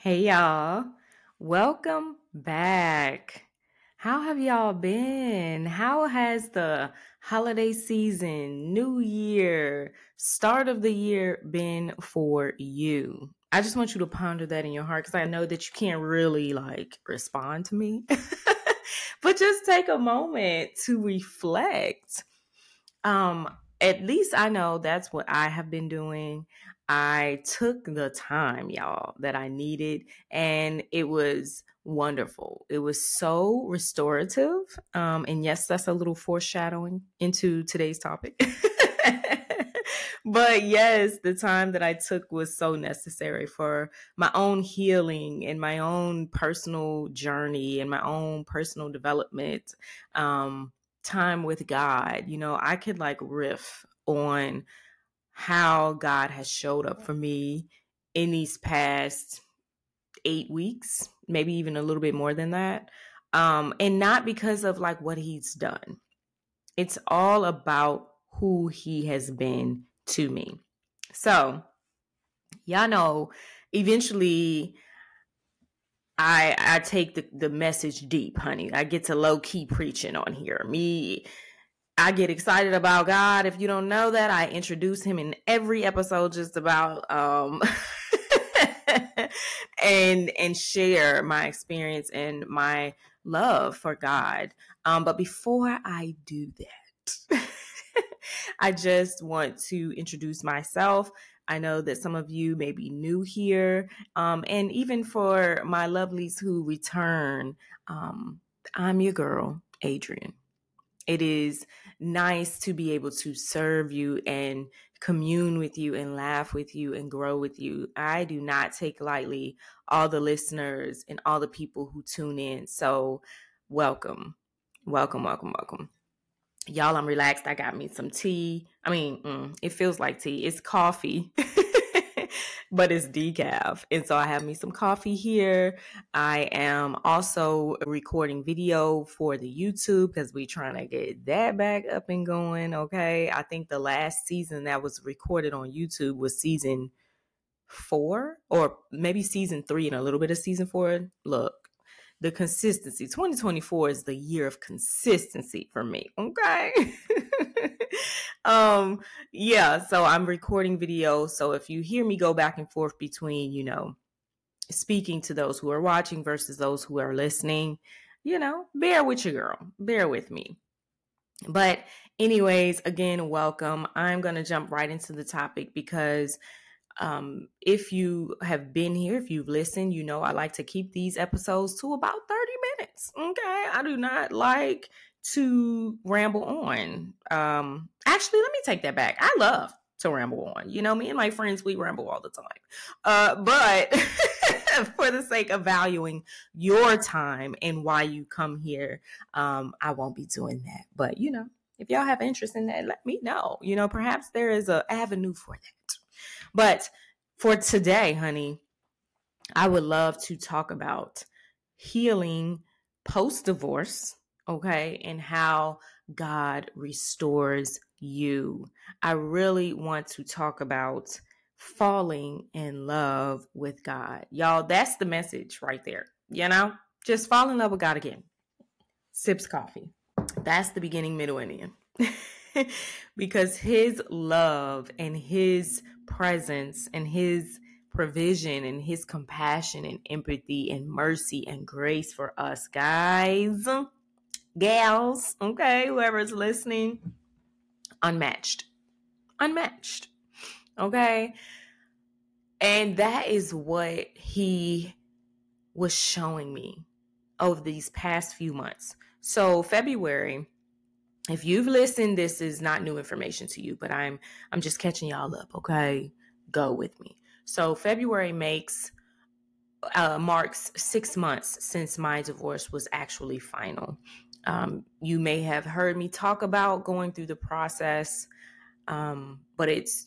Hey y'all, welcome back. How have y'all been? How has the holiday season, new year, start of the year been for you? I just want you to ponder that in your heart because I know that you can't really like respond to me, but just take a moment to reflect. Um, at least I know that's what I have been doing. I took the time, y'all, that I needed, and it was wonderful. It was so restorative. Um, and yes, that's a little foreshadowing into today's topic. but yes, the time that I took was so necessary for my own healing and my own personal journey and my own personal development. Um, time with God. You know, I could like riff on how God has showed up for me in these past eight weeks, maybe even a little bit more than that. Um, and not because of like what he's done. It's all about who he has been to me. So, y'all know, eventually I I take the, the message deep, honey. I get to low key preaching on here. Me I get excited about God. If you don't know that, I introduce him in every episode just about um and and share my experience and my love for God. Um but before I do that, I just want to introduce myself. I know that some of you may be new here. Um, and even for my lovelies who return, um, I'm your girl, Adrianne. It is nice to be able to serve you and commune with you and laugh with you and grow with you. I do not take lightly all the listeners and all the people who tune in. So, welcome, welcome, welcome, welcome. Y'all, I'm relaxed. I got me some tea. I mean, mm, it feels like tea. It's coffee. but it's decaf. And so I have me some coffee here. I am also recording video for the YouTube because we're trying to get that back up and going. Okay. I think the last season that was recorded on YouTube was season four or maybe season three and a little bit of season four. Look, the consistency 2024 is the year of consistency for me okay um yeah so i'm recording video so if you hear me go back and forth between you know speaking to those who are watching versus those who are listening you know bear with your girl bear with me but anyways again welcome i'm going to jump right into the topic because um, if you have been here, if you've listened, you know I like to keep these episodes to about 30 minutes. Okay. I do not like to ramble on. Um, actually, let me take that back. I love to ramble on. You know, me and my friends, we ramble all the time. Uh, but for the sake of valuing your time and why you come here, um, I won't be doing that. But, you know, if y'all have interest in that, let me know. You know, perhaps there is an avenue for that. But for today, honey, I would love to talk about healing post divorce, okay, and how God restores you. I really want to talk about falling in love with God. Y'all, that's the message right there. You know, just fall in love with God again. Sips coffee. That's the beginning, middle, and end. because his love and his presence and his provision and his compassion and empathy and mercy and grace for us, guys, gals, okay, whoever's listening, unmatched. Unmatched. Okay. And that is what he was showing me over these past few months. So, February, if you've listened this is not new information to you but i'm i'm just catching y'all up okay go with me so february makes uh, marks six months since my divorce was actually final um, you may have heard me talk about going through the process um, but it's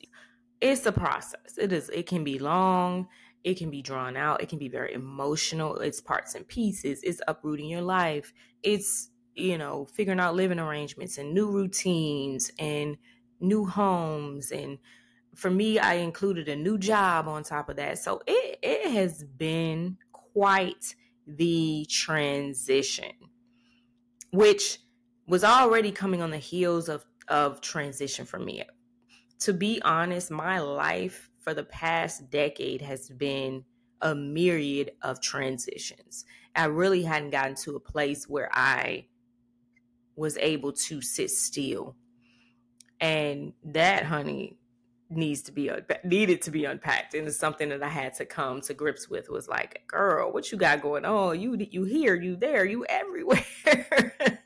it's a process it is it can be long it can be drawn out it can be very emotional it's parts and pieces it's uprooting your life it's you know, figuring out living arrangements and new routines and new homes and for me, I included a new job on top of that. So it, it has been quite the transition, which was already coming on the heels of, of transition for me. To be honest, my life for the past decade has been a myriad of transitions. I really hadn't gotten to a place where I was able to sit still. And that, honey, needs to be needed to be unpacked and it's something that i had to come to grips with was like girl what you got going on? You you here you there you everywhere.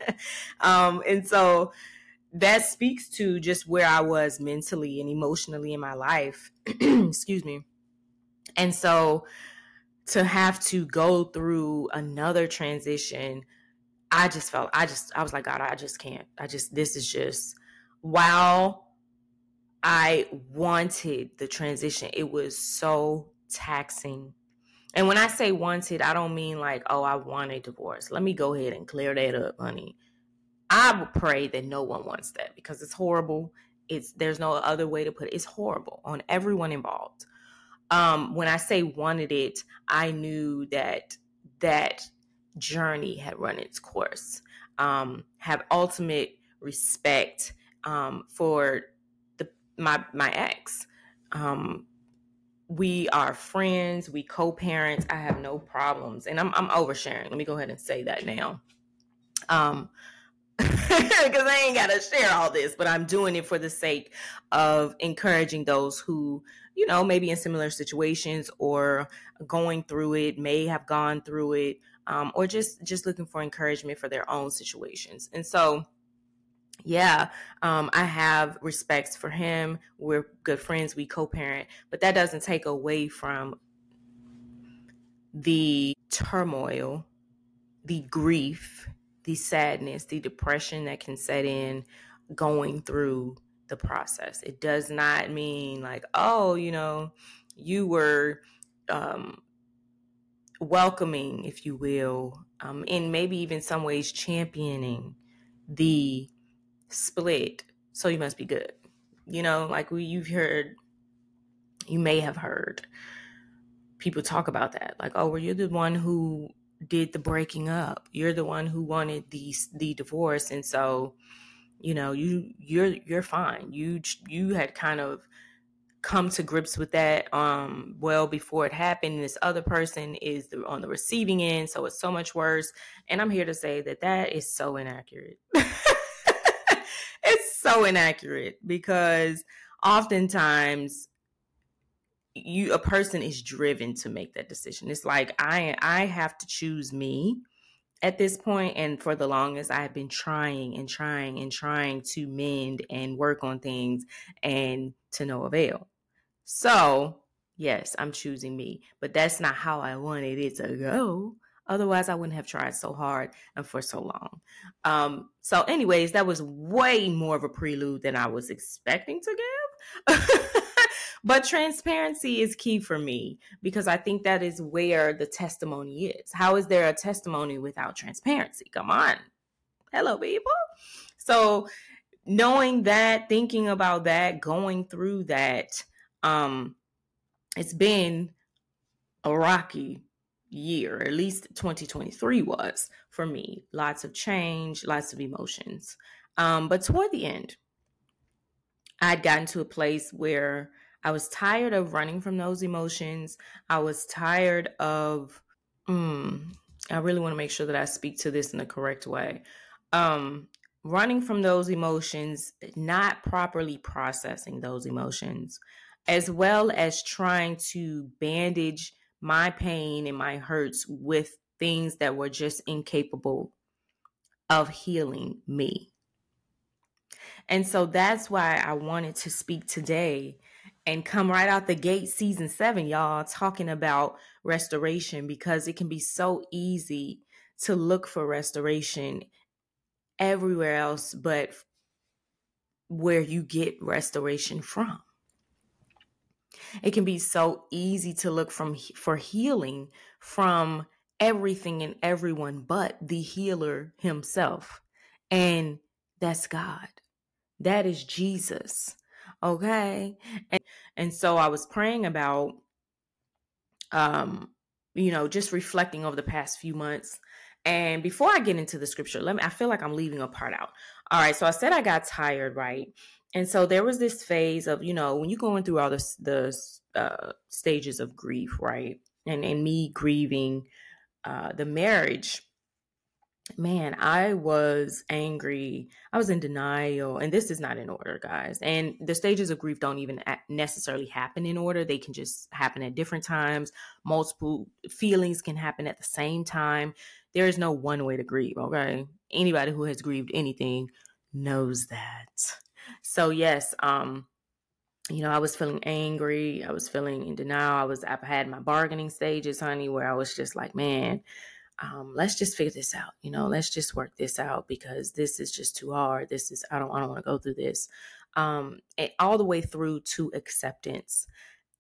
Um and so that speaks to just where i was mentally and emotionally in my life. Excuse me. And so to have to go through another transition i just felt i just i was like god i just can't. I just this is just wow I wanted the transition. It was so taxing. And when I say wanted, I don't mean like, oh, I want a divorce. Let me go ahead and clear that up, honey. I would pray that no one wants that because it's horrible. It's there's no other way to put it. It's horrible on everyone involved. Um, when I say wanted it, I knew that that journey had run its course. Um, have ultimate respect um, for my my ex. Um, we are friends, we co-parents. I have no problems, and I'm I'm oversharing. Let me go ahead and say that now. Um, because I ain't gotta share all this, but I'm doing it for the sake of encouraging those who, you know, maybe in similar situations or going through it, may have gone through it, um, or just just looking for encouragement for their own situations. And so yeah, um, I have respects for him. We're good friends. We co-parent, but that doesn't take away from the turmoil, the grief, the sadness, the depression that can set in going through the process. It does not mean like, oh, you know, you were um, welcoming, if you will, um, and maybe even some ways championing the split, so you must be good. You know, like we you've heard, you may have heard people talk about that. Like, oh, well, you're the one who did the breaking up. You're the one who wanted the the divorce, and so you know you you're you're fine. You you had kind of come to grips with that um well before it happened this other person is the, on the receiving end so it's so much worse and i'm here to say that that is so inaccurate so inaccurate because oftentimes you a person is driven to make that decision. It's like I I have to choose me at this point and for the longest I have been trying and trying and trying to mend and work on things and to no avail. So, yes, I'm choosing me, but that's not how I wanted it to go. Otherwise, I wouldn't have tried so hard and for so long. Um, so, anyways, that was way more of a prelude than I was expecting to give. but transparency is key for me because I think that is where the testimony is. How is there a testimony without transparency? Come on. Hello, people. So, knowing that, thinking about that, going through that, um, it's been a rocky year, at least 2023 was for me. Lots of change, lots of emotions. Um, but toward the end, I'd gotten to a place where I was tired of running from those emotions. I was tired of, mm, I really want to make sure that I speak to this in the correct way. Um, running from those emotions, not properly processing those emotions, as well as trying to bandage my pain and my hurts with things that were just incapable of healing me. And so that's why I wanted to speak today and come right out the gate, season seven, y'all, talking about restoration because it can be so easy to look for restoration everywhere else but where you get restoration from. It can be so easy to look from for healing from everything and everyone but the healer himself. And that's God. That is Jesus. Okay? And And so I was praying about, um, you know, just reflecting over the past few months. And before I get into the scripture, let me, I feel like I'm leaving a part out. All right. So I said I got tired, right? And so there was this phase of, you know, when you're going through all the, the uh, stages of grief, right? And, and me grieving uh, the marriage, man, I was angry. I was in denial. And this is not in order, guys. And the stages of grief don't even necessarily happen in order, they can just happen at different times. Multiple feelings can happen at the same time. There is no one way to grieve, okay? Anybody who has grieved anything knows that. So, yes, um, you know, I was feeling angry. I was feeling in denial. I was, I had my bargaining stages, honey, where I was just like, man, um, let's just figure this out. You know, let's just work this out because this is just too hard. This is I don't I don't want to go through this. Um, all the way through to acceptance.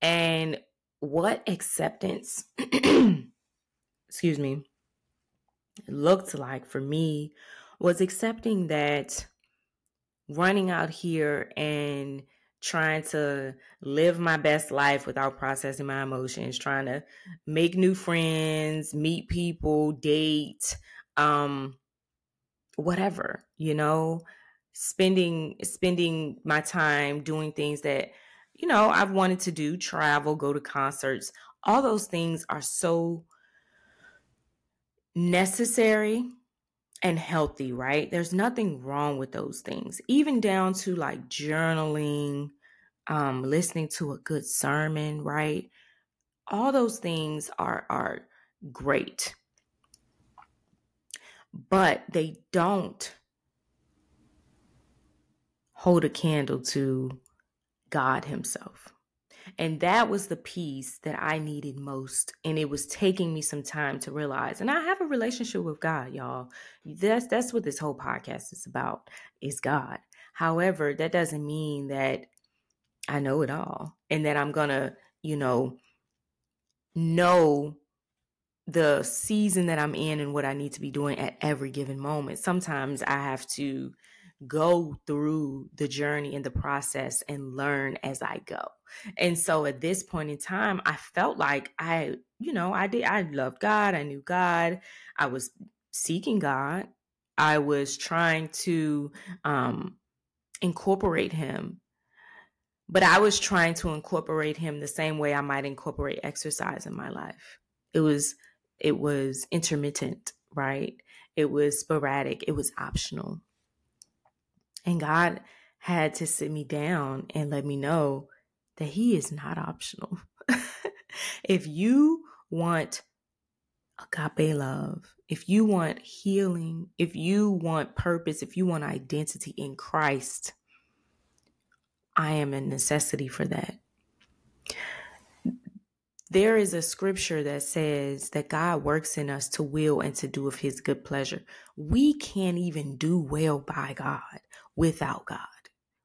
And what acceptance, excuse me, looked like for me was accepting that running out here and trying to live my best life without processing my emotions, trying to make new friends, meet people, date, um whatever, you know, spending spending my time doing things that you know, I've wanted to do, travel, go to concerts. All those things are so necessary and healthy, right? There's nothing wrong with those things, even down to like journaling, um, listening to a good sermon, right? All those things are are great, but they don't hold a candle to God Himself. And that was the piece that I needed most. And it was taking me some time to realize. And I have a relationship with God, y'all. That's that's what this whole podcast is about, is God. However, that doesn't mean that I know it all and that I'm gonna, you know, know the season that I'm in and what I need to be doing at every given moment. Sometimes I have to go through the journey and the process and learn as I go. And so at this point in time, I felt like I, you know, I did, I loved God. I knew God. I was seeking God. I was trying to um, incorporate Him. But I was trying to incorporate Him the same way I might incorporate exercise in my life. It was, it was intermittent, right? It was sporadic. It was optional. And God had to sit me down and let me know that He is not optional. if you want agape love, if you want healing, if you want purpose, if you want identity in Christ, I am a necessity for that. There is a scripture that says that God works in us to will and to do of his good pleasure. We can't even do well by God without God.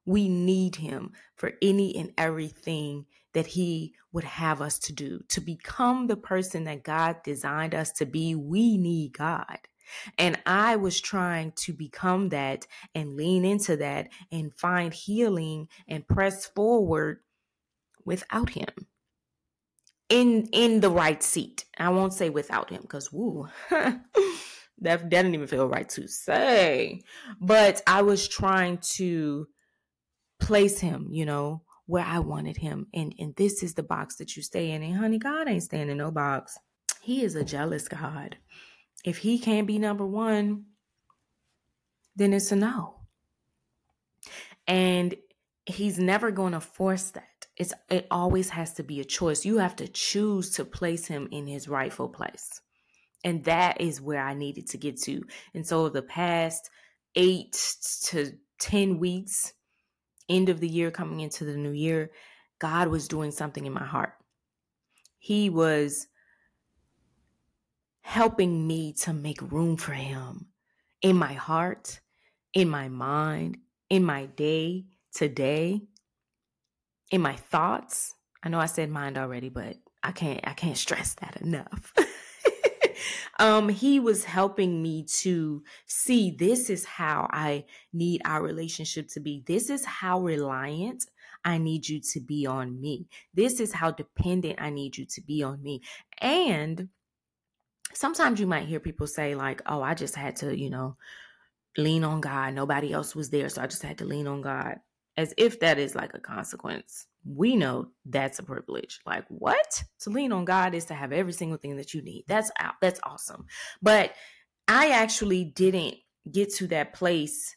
We need him for any and everything that he would have us to do. To become the person that God designed us to be, we need God. And I was trying to become that and lean into that and find healing and press forward without him. In in the right seat. I won't say without him because woo. that, that didn't even feel right to say. But I was trying to place him, you know, where I wanted him. And and this is the box that you stay in. And honey, God ain't staying in no box. He is a jealous God. If he can't be number one, then it's a no. And he's never going to force that. It's it always has to be a choice. You have to choose to place him in his rightful place. And that is where I needed to get to. And so the past 8 to 10 weeks end of the year coming into the new year, God was doing something in my heart. He was helping me to make room for him in my heart, in my mind, in my day today, in my thoughts. I know I said mind already, but I can't I can't stress that enough. um he was helping me to see this is how I need our relationship to be. This is how reliant I need you to be on me. This is how dependent I need you to be on me. And sometimes you might hear people say, like, oh, I just had to, you know, lean on God. Nobody else was there. So I just had to lean on God. As if that is like a consequence. We know that's a privilege. Like, what? To lean on God is to have every single thing that you need. That's out. That's awesome. But I actually didn't get to that place.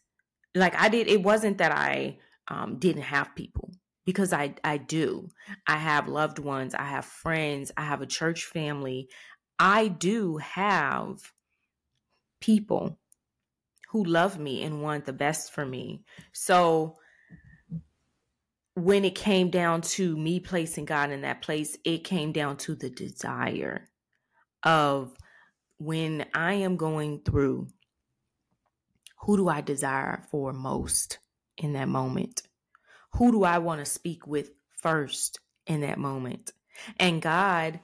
Like I did, it wasn't that I um, didn't have people because I I do. I have loved ones, I have friends, I have a church family. I do have people who love me and want the best for me. So when it came down to me placing God in that place, it came down to the desire of when I am going through, who do I desire for most in that moment? Who do I want to speak with first in that moment? And God,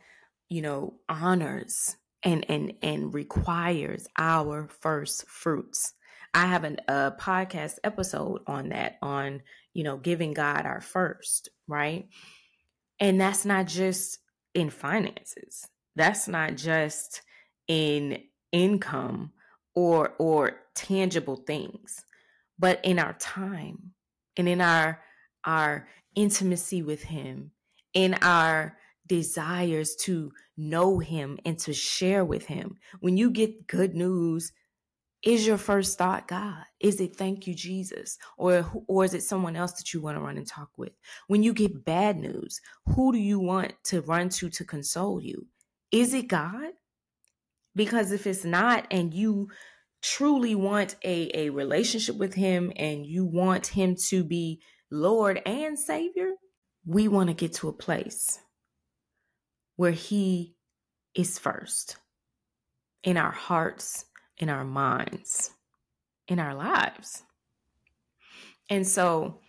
you know, honors and and and requires our first fruits. I have an, a podcast episode on that on, you know, giving God our first, right? And that's not just in finances. That's not just in income or or tangible things, but in our time and in our our intimacy with him, in our desires to know him and to share with him. When you get good news, is your first thought God? Is it thank you Jesus? Or or is it someone else that you want to run and talk with? When you get bad news, who do you want to run to to console you? Is it God? Because if it's not and you truly want a a relationship with him and you want him to be Lord and Savior, we want to get to a place where he is first in our hearts in our minds, in our lives. And so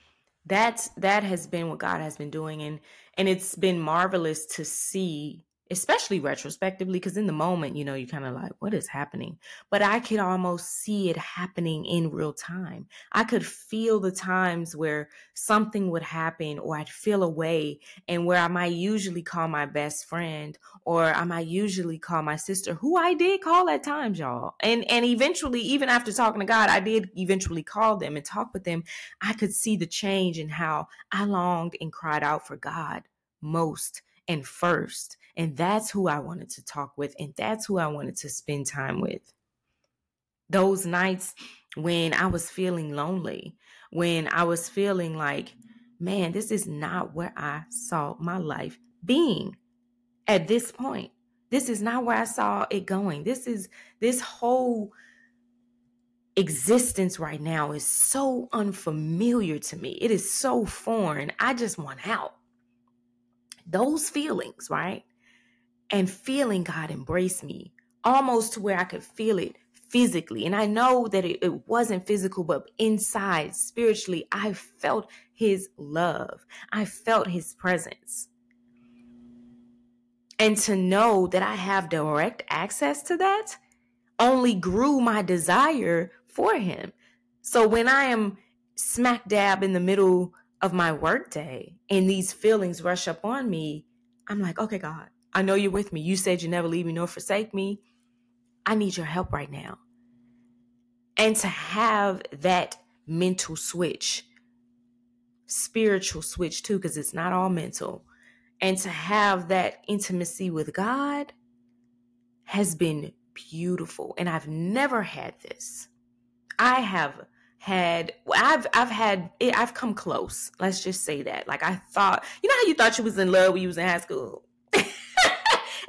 that's that has been what God has been doing and and it's been marvelous to see especially retrospectively, because in the moment, you know, you're kind of like, what is happening? But I could almost see it happening in real time. I could feel the times where something would happen or I'd feel away and where I might usually call my best friend or I might usually call my sister, who I did call at times, y'all. And and eventually, even after talking to God, I did eventually call them and talk with them. I could see the change in how I longed and cried out for God most and first and that's who I wanted to talk with. And that's who I wanted to spend time with. Those nights when I was feeling lonely, when I was feeling like, man, this is not where I saw my life being at this point. This is not where I saw it going. This is this whole existence right now is so unfamiliar to me. It is so foreign. I just want out. Those feelings, right? and feeling God embrace me almost to where I could feel it physically. And I know that it, it, wasn't physical, but inside, spiritually, I felt his love. I felt his presence. And to know that I have direct access to that only grew my desire for him. So when I am smack dab in the middle of my workday and these feelings rush up on me, I'm like, okay, God, I know you're with me. You said you never leave me nor forsake me. I need your help right now. And to have that mental switch, spiritual switch too, because it's not all mental, and to have that intimacy with God has been beautiful. And I've never had this. I have had I've I've had I've come close. Let's just say that. Like I thought, you know how you thought you was in love when you was in high school?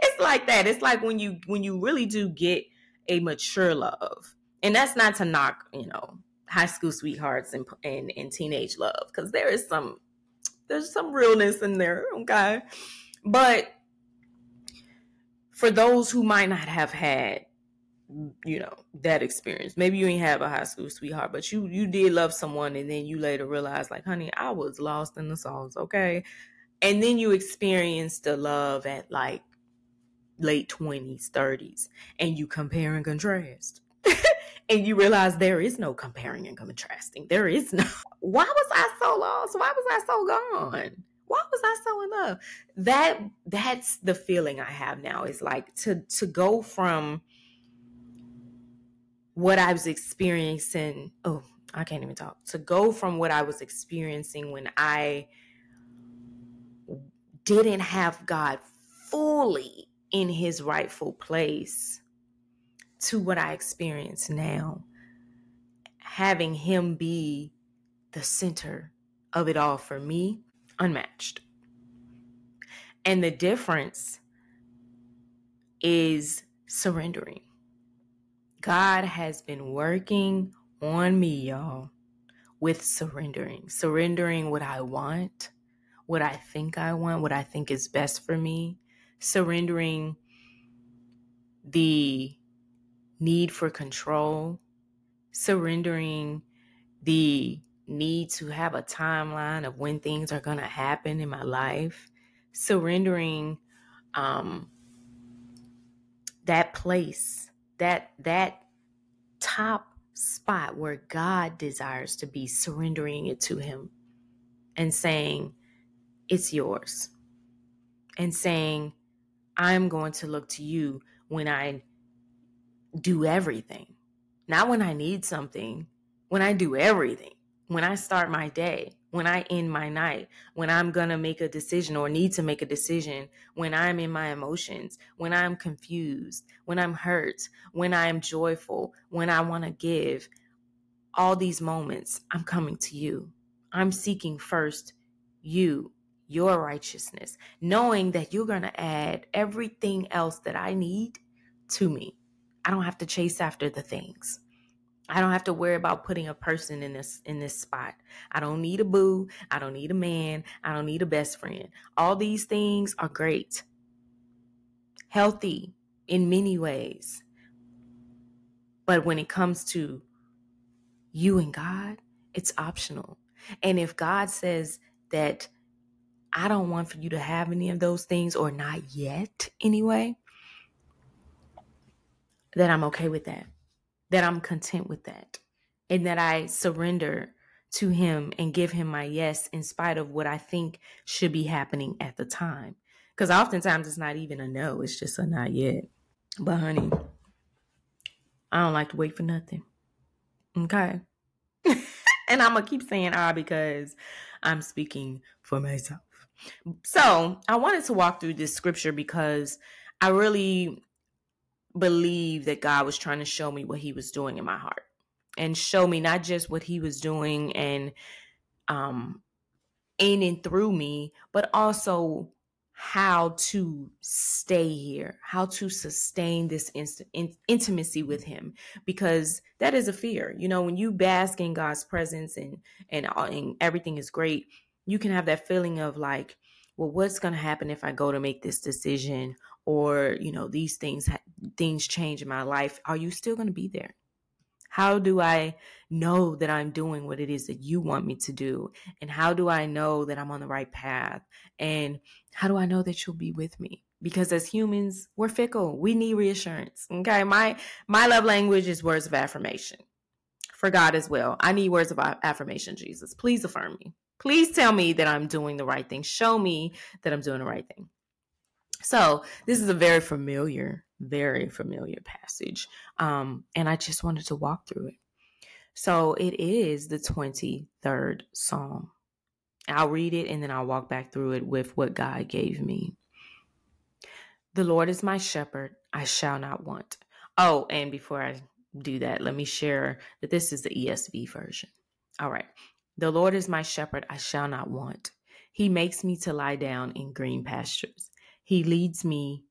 It's like that. It's like when you when you really do get a mature love, and that's not to knock, you know, high school sweethearts and and, and teenage love, because there is some there's some realness in there, okay, but for those who might not have had you know that experience maybe you ain't have a high school sweetheart but you you did love someone and then you later realize like honey i was lost in the sauce okay and then you experience the love at like late 20s, 30s, and you compare and contrast. and you realize there is no comparing and contrasting. There is no. Why was I so lost? Why was I so gone? Why was I so in love? That that's the feeling I have now. Is like to to go from what I was experiencing. Oh, I can't even talk. To go from what I was experiencing when I didn't have God fully in his rightful place to what I experience now. Having him be the center of it all for me, unmatched. And the difference is surrendering. God has been working on me, y'all, with surrendering. Surrendering what I want, what I think I want, what I think is best for me. Surrendering the need for control, surrendering the need to have a timeline of when things are going to happen in my life, surrendering um, that place that that top spot where God desires to be, surrendering it to Him and saying, It's yours. And saying, I'm going to look to you when I do everything. Not when I need something, when I do everything. When I start my day, when I end my night, when I'm going to make a decision or need to make a decision, when I'm in my emotions, when I'm confused, when I'm hurt, when I'm joyful, when I want to give, all these moments, I'm coming to you. I'm seeking first you, your righteousness, knowing that you're going to add everything else that I need to me. I don't have to chase after the things. I don't have to worry about putting a person in this in this spot. I don't need a boo, I don't need a man, I don't need a best friend. All these things are great. Healthy in many ways. But when it comes to you and God, it's optional. And if God says that I don't want for you to have any of those things or not yet anyway, then I'm okay with that that I'm content with that and that I surrender to Him and give Him my yes in spite of what I think should be happening at the time. Because oftentimes it's not even a no, it's just a not yet. But honey, I don't like to wait for nothing. Okay. and I'm going to keep saying I because I'm speaking for myself. So I wanted to walk through this scripture because I really believe that God was trying to show me what he was doing in my heart and show me not just what he was doing and um in and through me, but also how to stay here, how to sustain this inst- in- intimacy with him because that is a fear. You know, when you bask in God's presence and and, uh, and everything is great, you can have that feeling of like, well, what's going to happen if I go to make this decision or you know these things things change in my life are you still going to be there? How do i know that i'm doing what it is that you want me to do? And how do i know that i'm on the right path? And how do i know that you'll be with me? Because as humans we're fickle. We need reassurance okay? My my love language is words of affirmation for god as well. I need words of affirmation jesus. Please affirm me. Please tell me that i'm doing the right thing. Show me that i'm doing the right thing. So this is a very familiar, very familiar passage. Um, and I just wanted to walk through it. So it is the 23rd Psalm. I'll read it and then I'll walk back through it with what God gave me. The Lord is my shepherd, I shall not want. Oh, and before I do that, let me share that this is the ESV version. All right. The Lord is my shepherd, I shall not want. He makes me to lie down in green pastures. He leads me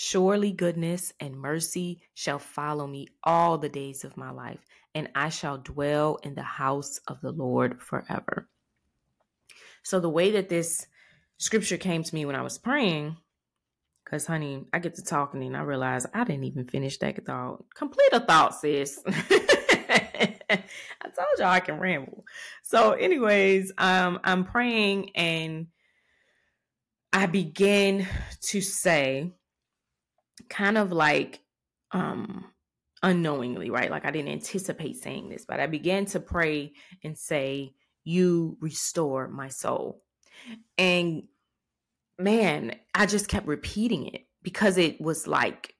Surely goodness and mercy shall follow me all the days of my life, and I shall dwell in the house of the Lord forever. So, the way that this scripture came to me when I was praying, because, honey, I get to talking and I realize I didn't even finish that thought. Complete a thought, sis. I told y'all I can ramble. So, anyways, um, I'm praying and I begin to say, kind of like um unknowingly, right? Like I didn't anticipate saying this, but I began to pray and say, You restore my soul. And man, I just kept repeating it because it was like,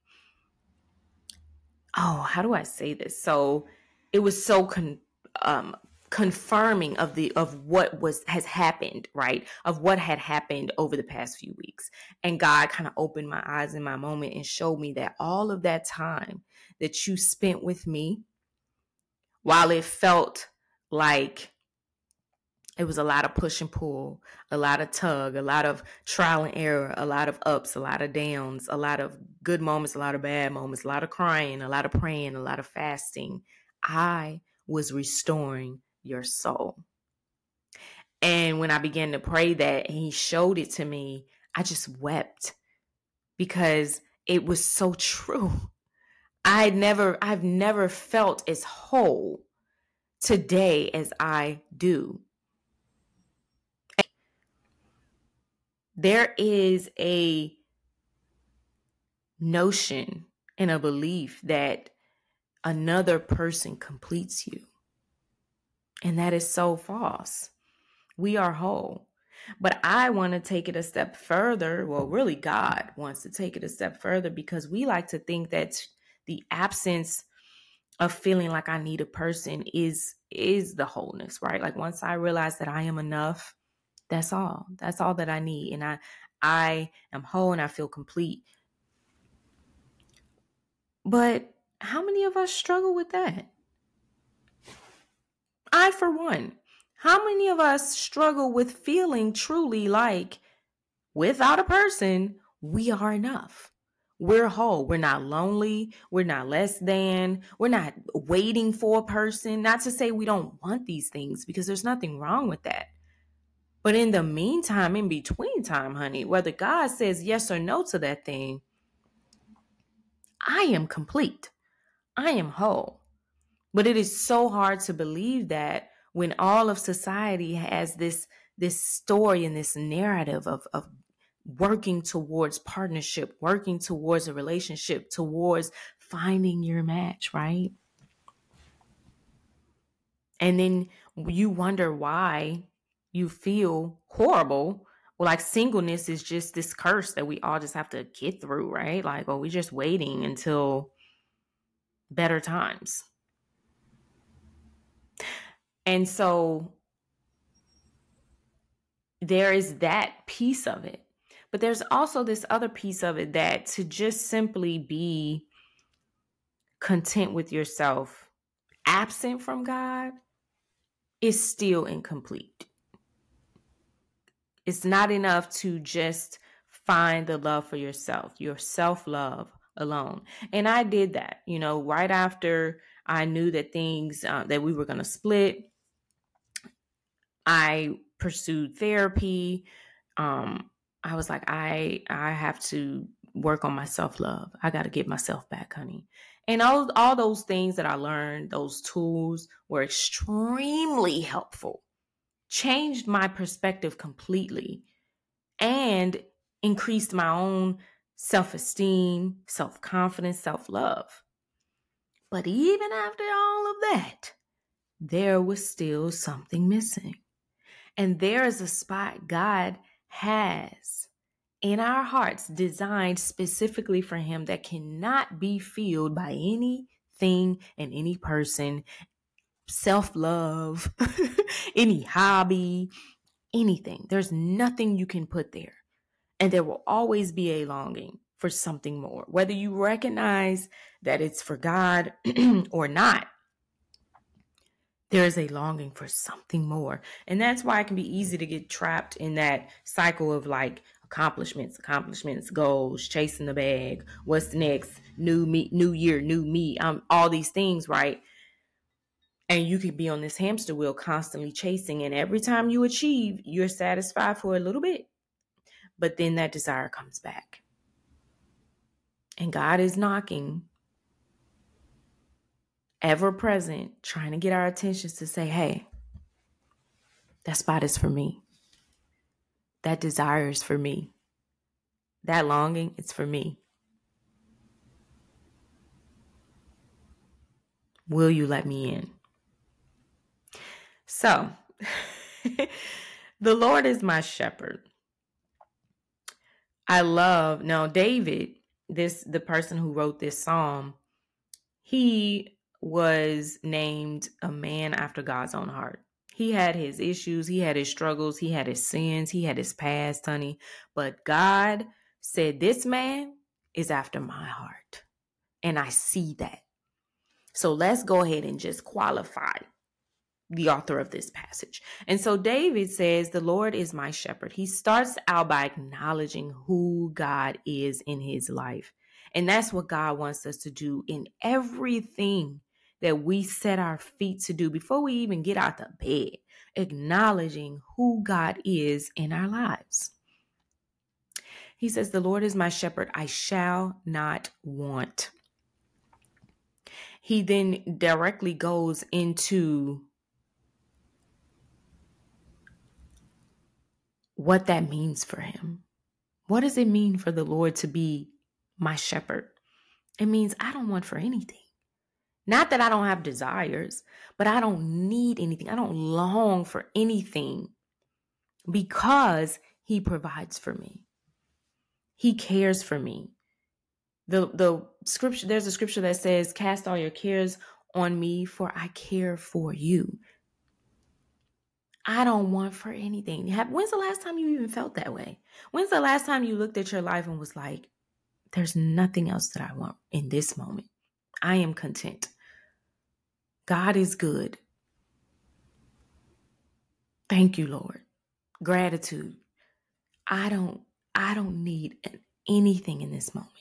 oh, how do I say this? So it was so con- um, confirming of the of what was has happened right of what had happened over the past few weeks and god kind of opened my eyes in my moment and showed me that all of that time that you spent with me while it felt like it was a lot of push and pull, a lot of tug, a lot of trial and error, a lot of ups, a lot of downs, a lot of good moments, a lot of bad moments, a lot of crying, a lot of praying, a lot of fasting. I was restoring your soul. And when I began to pray that and he showed it to me, I just wept because it was so true. I never I've never felt as whole today as I do. There is a notion and a belief that another person completes you. And that is so false. We are whole. But I want to take it a step further. Well, really, God wants to take it a step further because we like to think that the absence of feeling like I need a person is is the wholeness, right? Like once I realize that I am enough, that's all. That's all that I need. And I I am whole and I feel complete. But how many of us struggle with that? I, for one, how many of us struggle with feeling truly like without a person, we are enough? We're whole. We're not lonely. We're not less than. We're not waiting for a person. Not to say we don't want these things because there's nothing wrong with that. But in the meantime, in between time, honey, whether God says yes or no to that thing, I am complete. I am whole. But it is so hard to believe that when all of society has this this story and this narrative of, of working towards partnership, working towards a relationship, towards finding your match, right? And then you wonder why you feel horrible. Well, like singleness is just this curse that we all just have to get through, right? Like, oh, we're just waiting until better times. And so there is that piece of it. But there's also this other piece of it that to just simply be content with yourself, absent from God, is still incomplete. It's not enough to just find the love for yourself, your self love alone. And I did that, you know, right after I knew that things uh, that we were going to split. I pursued therapy. Um, I was like, I I have to work on my self love. I got to get myself back, honey. And all all those things that I learned, those tools were extremely helpful. Changed my perspective completely, and increased my own self esteem, self confidence, self love. But even after all of that, there was still something missing. And there is a spot God has in our hearts designed specifically for Him that cannot be filled by anything and any person, self love, any hobby, anything. There's nothing you can put there. And there will always be a longing for something more, whether you recognize that it's for God or not there is a longing for something more. And that's why it can be easy to get trapped in that cycle of like accomplishments, accomplishments, goals, chasing the bag, what's next, new me, new year, new me, um, all these things, right? And you could be on this hamster wheel constantly chasing, and every time you achieve, you're satisfied for a little bit, but then that desire comes back. And God is knocking, ever present, trying to get our attention to say, hey, that spot is for me. That desire is for me. That longing is for me. Will you let me in? So, the Lord is my shepherd. I love now David, this the person who wrote this psalm, he was named a man after God's own heart. He had his issues, he had his struggles, he had his sins, he had his past, honey. But God said, This man is after my heart. And I see that. So let's go ahead and just qualify the author of this passage. And so David says, The Lord is my shepherd. He starts out by acknowledging who God is in his life. And that's what God wants us to do in everything that we set our feet to do before we even get out the bed, acknowledging who God is in our lives. He says, The Lord is my shepherd, I shall not want. He then directly goes into what that means for him. What does it mean for the Lord to be my shepherd? It means I don't want for anything. Not that I don't have desires, but I don't need anything. I don't long for anything because He provides for me. He cares for me. The the scripture there's a scripture that says cast all your cares on me for I care for you. I don't want for anything. When's the last time you even felt that way? When's the last time you looked at your life and was like, there's nothing else that I want in this moment? I am content. God is good. Thank you, Lord. Gratitude. I don't I don't need anything in this moment.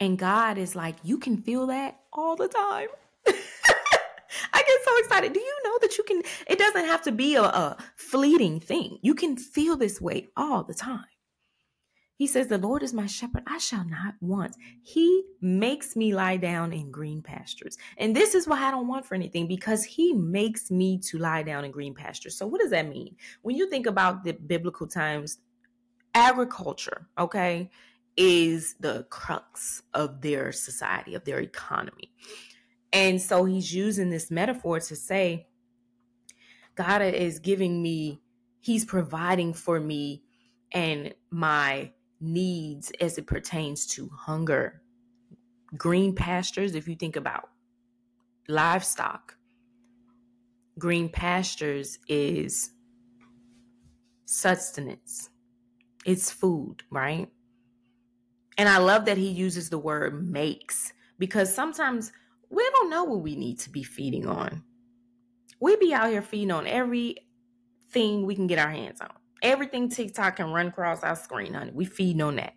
And God is like, you can feel that all the time. I get so excited. Do you know that you can it doesn't have to be a, a fleeting thing. You can feel this way all the time. He says, The Lord is my shepherd, I shall not want. He makes me lie down in green pastures. And this is why I don't want for anything because He makes me to lie down in green pastures. So, what does that mean? When you think about the biblical times, agriculture, okay, is the crux of their society, of their economy. And so, He's using this metaphor to say, God is giving me, He's providing for me and my needs as it pertains to hunger. Green pastures, if you think about livestock, green pastures is sustenance, it's food, right? And I love that he uses the word makes because sometimes we don't know what we need to be feeding on. We be out here feeding on everything we can get our hands on. Everything TikTok can run across our screen, honey. We feed on that.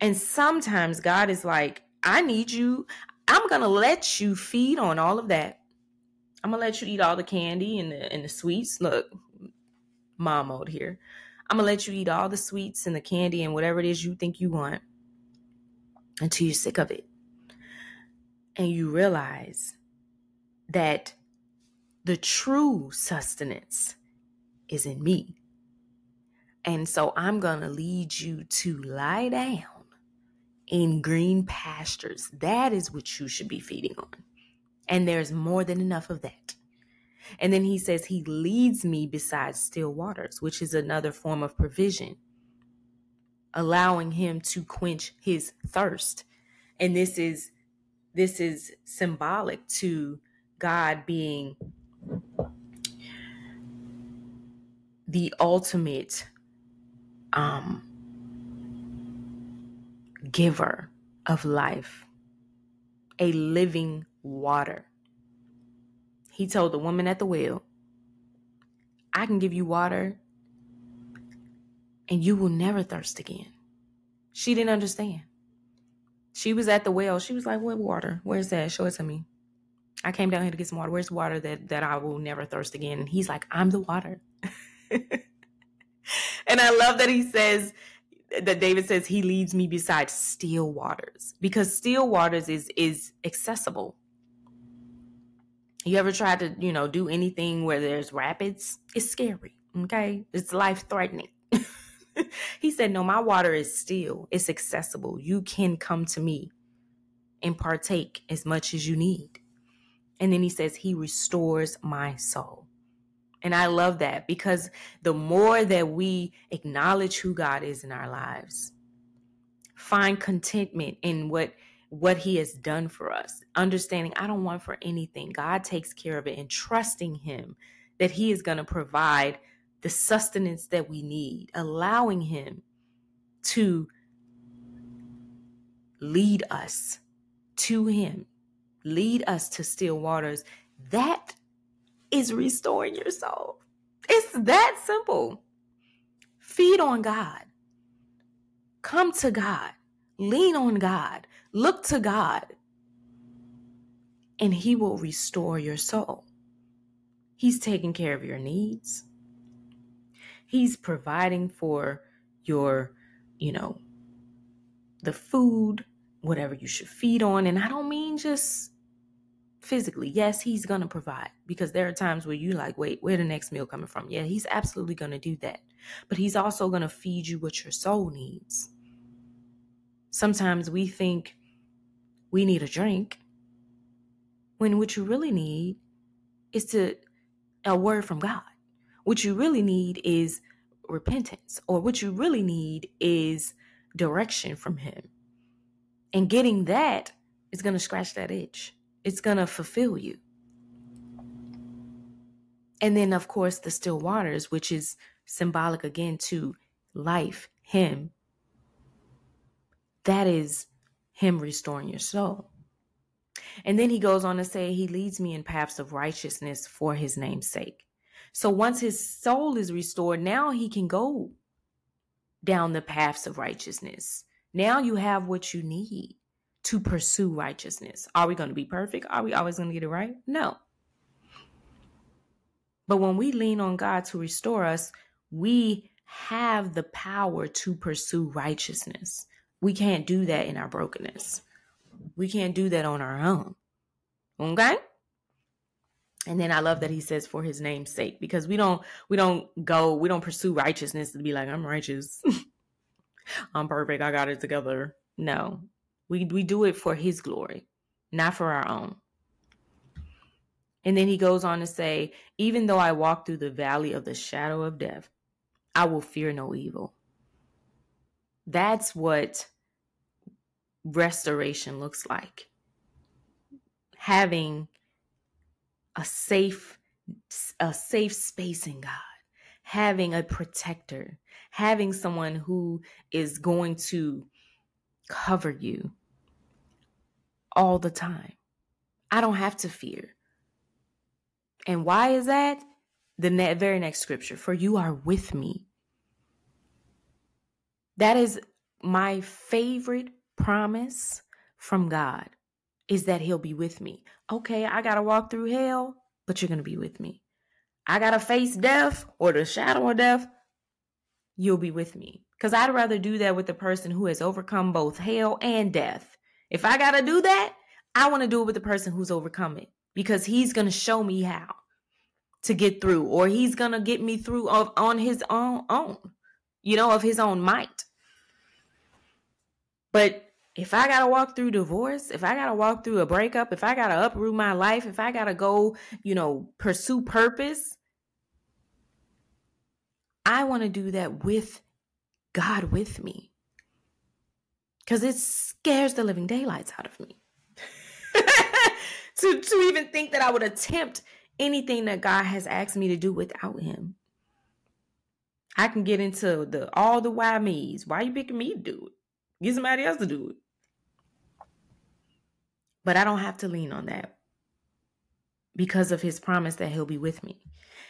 And sometimes God is like, I need you. I'm gonna let you feed on all of that. I'm gonna let you eat all the candy and the and the sweets. Look, mom mode here. I'm gonna let you eat all the sweets and the candy and whatever it is you think you want until you're sick of it. And you realize that the true sustenance is in me. And so I'm going to lead you to lie down in green pastures. That is what you should be feeding on. And there's more than enough of that. And then he says, He leads me beside still waters, which is another form of provision, allowing him to quench his thirst. And this is this is symbolic to God being the ultimate um, giver of life, a living water. He told the woman at the well, I can give you water and you will never thirst again. She didn't understand. She was at the well. She was like, What water? Where's that? Show it to me. I came down here to get some water. Where's water that, that I will never thirst again? And he's like, I'm the water. and I love that he says, that David says he leads me beside still waters because still waters is is accessible. You ever tried to, you know, do anything where there's rapids? It's scary. Okay. It's life threatening. he said, No, my water is still, it's accessible. You can come to me and partake as much as you need. And then he says, He restores my soul. And I love that because the more that we acknowledge who God is in our lives, find contentment in what what he has done for us, understanding I don't want for anything. God takes care of it and trusting him that he is going to provide the sustenance that we need, allowing him to lead us to him, lead us to still waters. That is restoring your soul. It's that simple. Feed on God. Come to God. Lean on God. Look to God. And He will restore your soul. He's taking care of your needs. He's providing for your, you know, the food, whatever you should feed on. And I don't mean just physically. Yes, he's going to provide because there are times where you like, wait, where the next meal coming from? Yeah, he's absolutely going to do that. But he's also going to feed you what your soul needs. Sometimes we think we need a drink when what you really need is to a word from God. What you really need is repentance or what you really need is direction from him. And getting that is going to scratch that itch it's going to fulfill you. And then, of course, the still waters, which is symbolic again to life, Him. That is Him restoring your soul. And then he goes on to say, He leads me in paths of righteousness for His name's sake. So once his soul is restored, now he can go down the paths of righteousness. Now you have what you need to pursue righteousness. Are we going to be perfect? Are we always going to get it right? No. But when we lean on God to restore us, we have the power to pursue righteousness. We can't do that in our brokenness. We can't do that on our own. Okay? And then I love that he says for his name's sake because we don't we don't go we don't pursue righteousness to be like I'm righteous. I'm perfect. I got it together. No. We, we do it for his glory, not for our own. And then he goes on to say, Even though I walk through the valley of the shadow of death, I will fear no evil. That's what restoration looks like. Having a safe a safe space in God, having a protector, having someone who is going to cover you, all the time. I don't have to fear. And why is that? The ne- very next scripture, for you are with me. That is my favorite promise from God is that he'll be with me. Okay, I got to walk through hell, but you're going to be with me. I got to face death or the shadow of death, you'll be with me. Because I'd rather do that with the person who has overcome both hell and death if I got to do that, I want to do it with the person who's overcome it because he's going to show me how to get through or he's going to get me through of, on his own, own, you know, of his own might. But if I got to walk through divorce, if I got to walk through a breakup, if I got to uproot my life, if I got to go, you know, pursue purpose, I want to do that with God with me because it scares the living daylights out of me. to, to even think that I would attempt anything that God has asked me to do without Him. I can get into the all the why me's. Why are you picking me to do it? Get somebody else to do it. But I don't have to lean on that because of his promise that he'll be with me.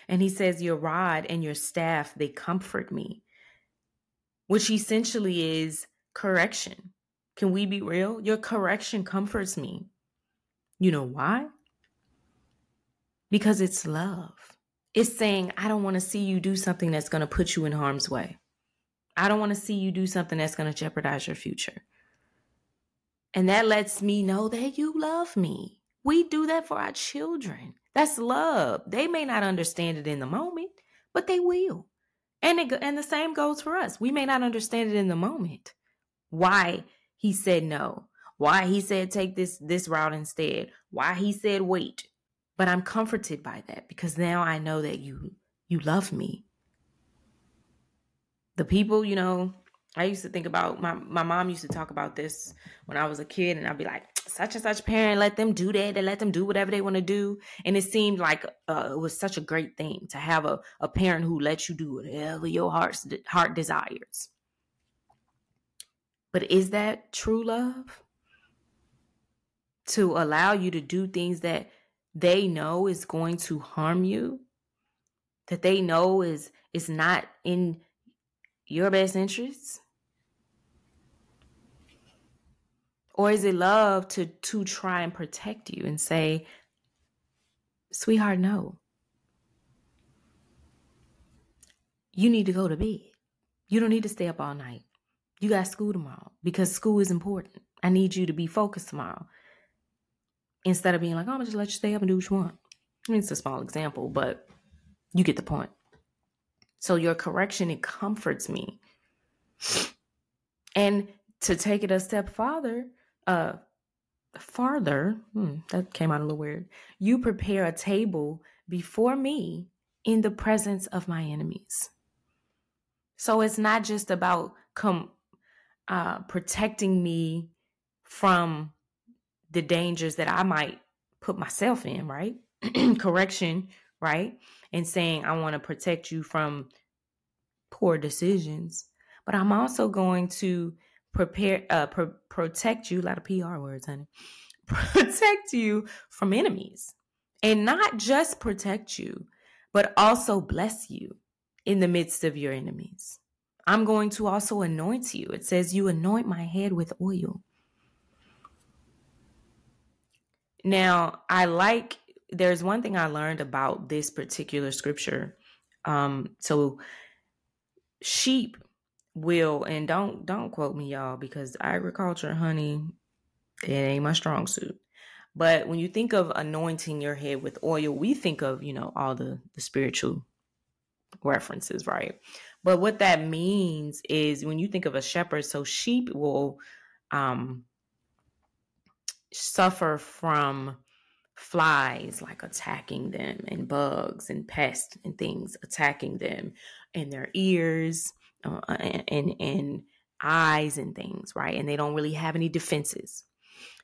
And he says, Your rod and your staff, they comfort me. which essentially is correction. Can we be real? Your correction comforts me. You know why? Because it's love. It's saying, I don't want to see you do something that's going to put you in harm's way. I don't want to see you do something that's going to jeopardize your future. And that lets me know that you love me. We do that for our children. That's love. They may not understand it in the moment, but they will. And it, and the same goes for us. We may not understand it in the moment. Why he said no. Why he said take this this route instead. Why he said wait. But I'm comforted by that because now I know that you you love me. The people, you know, I used to think about my my mom used to talk about this when I was a kid, and I'd be like, such and such parent, let them do that, and let them do whatever they want to do. And it seemed like uh, it was such a great thing to have a, a parent who lets you do whatever your heart's heart desires. But is that true love? To allow you to do things that they know is going to harm you, that they know is is not in your best interests? Or is it love to to try and protect you and say, sweetheart, no. You need to go to bed. You don't need to stay up all night. You got school tomorrow because school is important. I need you to be focused tomorrow. Instead of being like, oh, I'm gonna just let you stay up and do what you want. I mean, it's a small example, but you get the point. So your correction, it comforts me. And to take it a step farther, uh farther, hmm, that came out a little weird. You prepare a table before me in the presence of my enemies. So it's not just about come uh, protecting me from the dangers that I might put myself in, right? Correction, right? And saying, I want to protect you from poor decisions. But I'm also going to prepare, uh, pro- protect you, a lot of PR words, honey, protect you from enemies. And not just protect you, but also bless you in the midst of your enemies. I'm going to also anoint you. It says, You anoint my head with oil. Now, I like, there's one thing I learned about this particular scripture. Um, so sheep will, and don't don't quote me, y'all, because agriculture, honey, it ain't my strong suit. But when you think of anointing your head with oil, we think of, you know, all the, the spiritual references, right? But what that means is when you think of a shepherd, so sheep will um, suffer from flies like attacking them and bugs and pests and things attacking them in their ears uh, and, and, and eyes and things, right? And they don't really have any defenses.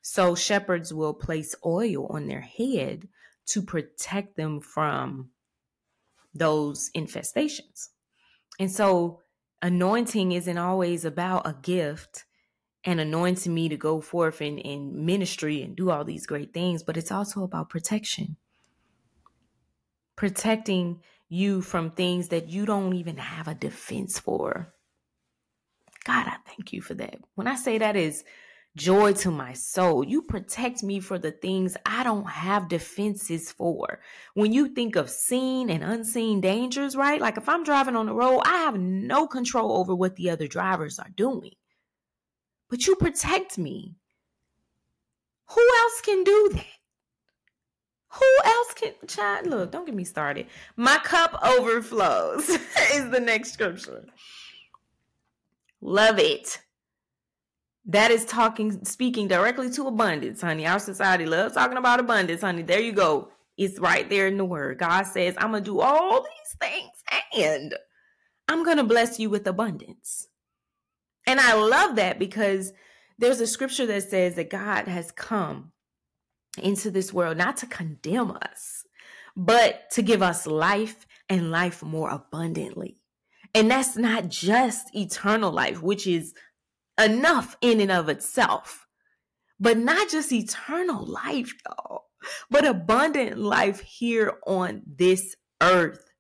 So shepherds will place oil on their head to protect them from those infestations. And so anointing isn't always about a gift and anointing me to go forth in, in ministry and do all these great things, but it's also about protection. Protecting you from things that you don't even have a defense for. God, I thank you for that. When I say that is joy to my soul. You protect me for the things I don't have defenses for. When you think of seen and unseen dangers, right? Like if I'm driving on the road, I have no control over what the other drivers are doing. But you protect me. Who else can do that? Who else can child look, don't get me started. My cup overflows is the next scripture. Love it. That is talking, speaking directly to abundance, honey. Our society loves talking about abundance, honey. There you go. It's right there in the word. God says, I'm going to do all these things and I'm going to bless you with abundance. And I love that because there's a scripture that says that God has come into this world not to condemn us, but to give us life and life more abundantly. And that's not just eternal life, which is enough in and of itself. But not just eternal life, y'all, but abundant life here on this earth.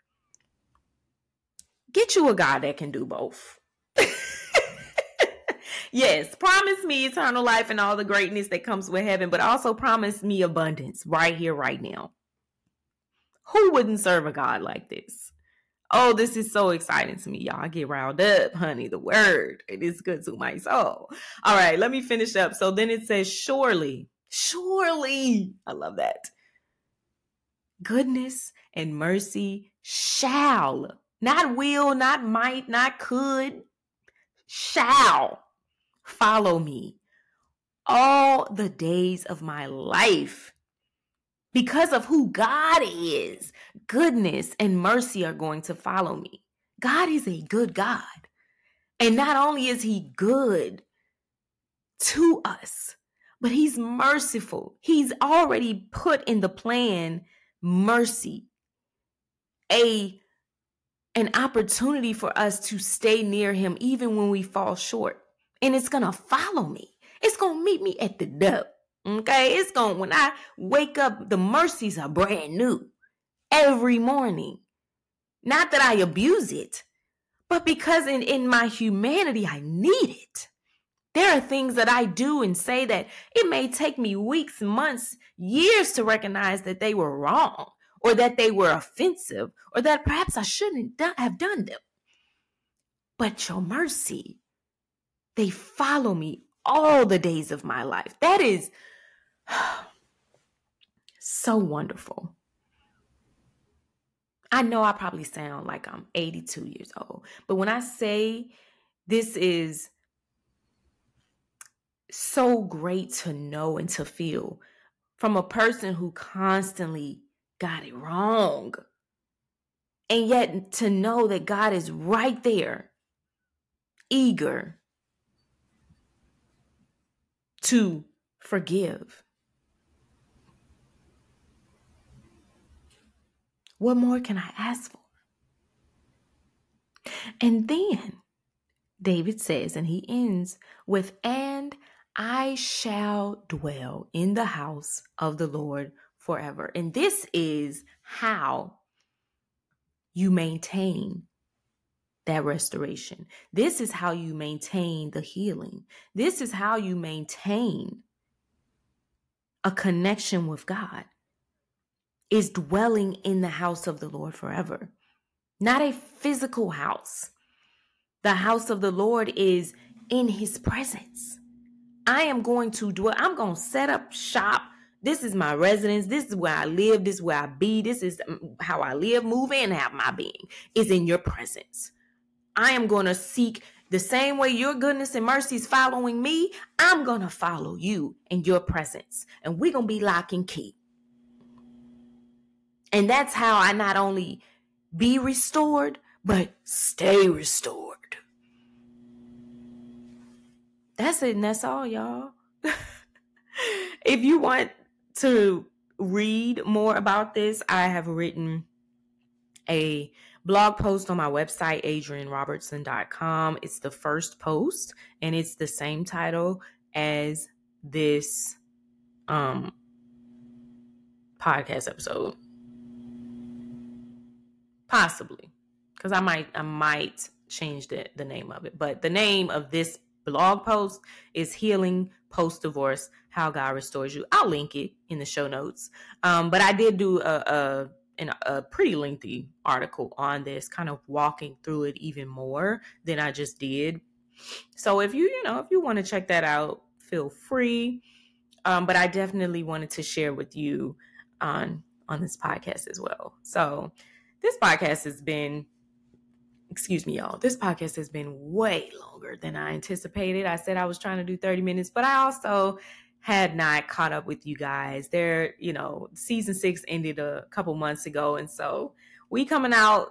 Get you a God that can do both. yes, promise me eternal life and all the greatness that comes with heaven, but also promise me abundance right here, right now. Who wouldn't serve a God like this? Oh, this is so exciting to me, y'all. I get riled up, honey. The word, it is good to my soul. All right, let me finish up. So then it says, Surely, surely, I love that. Goodness and mercy shall, not will, not might, not could, shall follow me all the days of my life. Because of who God is, goodness and mercy are going to follow me. God is a good God. And not only is he good to us, but he's merciful. He's already put in the plan mercy, a an opportunity for us to stay near him even when we fall short. And it's going to follow me. It's going to meet me at the door. Okay? It's going when I wake up, the mercies are brand new every morning. Not that I abuse it, but because in, in my humanity, I need it. There are things that I do and say that it may take me weeks, months, years to recognize that they were wrong or that they were offensive or that perhaps I shouldn't have done them. But your mercy, they follow me all the days of my life. That is so wonderful. I know I probably sound like I'm 82 years old, but when I say this is so great to know and to feel from a person who constantly got it wrong. And yet to know that God is right there, eager to forgive. What more can I ask for? And then David says, and he ends with, and I shall dwell in the house of the Lord forever. And this is how you maintain that restoration. This is how you maintain the healing. This is how you maintain a connection with God is dwelling in the house of the Lord forever. Not a physical house. The house of the Lord is in his presence. I am going to dwell, I'm going to set up shop this is my residence. This is where I live. This is where I be. This is mm, how I live, move, and have my being is in your presence. I am going to seek the same way your goodness and mercy is following me. I'm going to follow you in your presence. And we're going to be lock and key. And that's how I not only be restored, but stay restored. That's it. And that's all, y'all. if you want to read more about this, I have written a blog post on my website, adriannerobertson.com. It's the first post and it's the same title as this um podcast episode. Possibly. Because I might I might change the, the name of it. But the name of this blog post is Healing Post Divorce How God Restores You. I'll link it in the show notes. Um, but I did do a, a, a pretty lengthy article on this, kind of walking through it even more than I just did. So if you, you know, if you want to check that out, feel free. Um, but I definitely wanted to share with you on on this podcast as well. So this podcast has been excuse me, y'all, this podcast has been way longer than I anticipated. I said I was trying to do 30 minutes, but I also had not caught up with you guys. There, you know, season six ended a couple months ago. And so we coming out,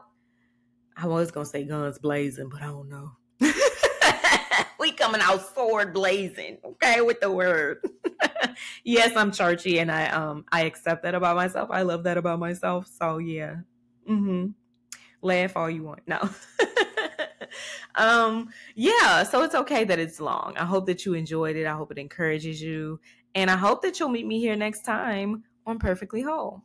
I was to say guns blazing, but I don't know. we coming out sword blazing, okay, with the word. yes, I'm churchy and I um I accept that about myself. I love that about myself. So yeah. Mm-hmm laugh all you want. No. um, yeah, so it's okay that it's long. I hope that you enjoyed it. I hope it encourages you. And I hope that you'll meet me here next time on Perfectly Whole.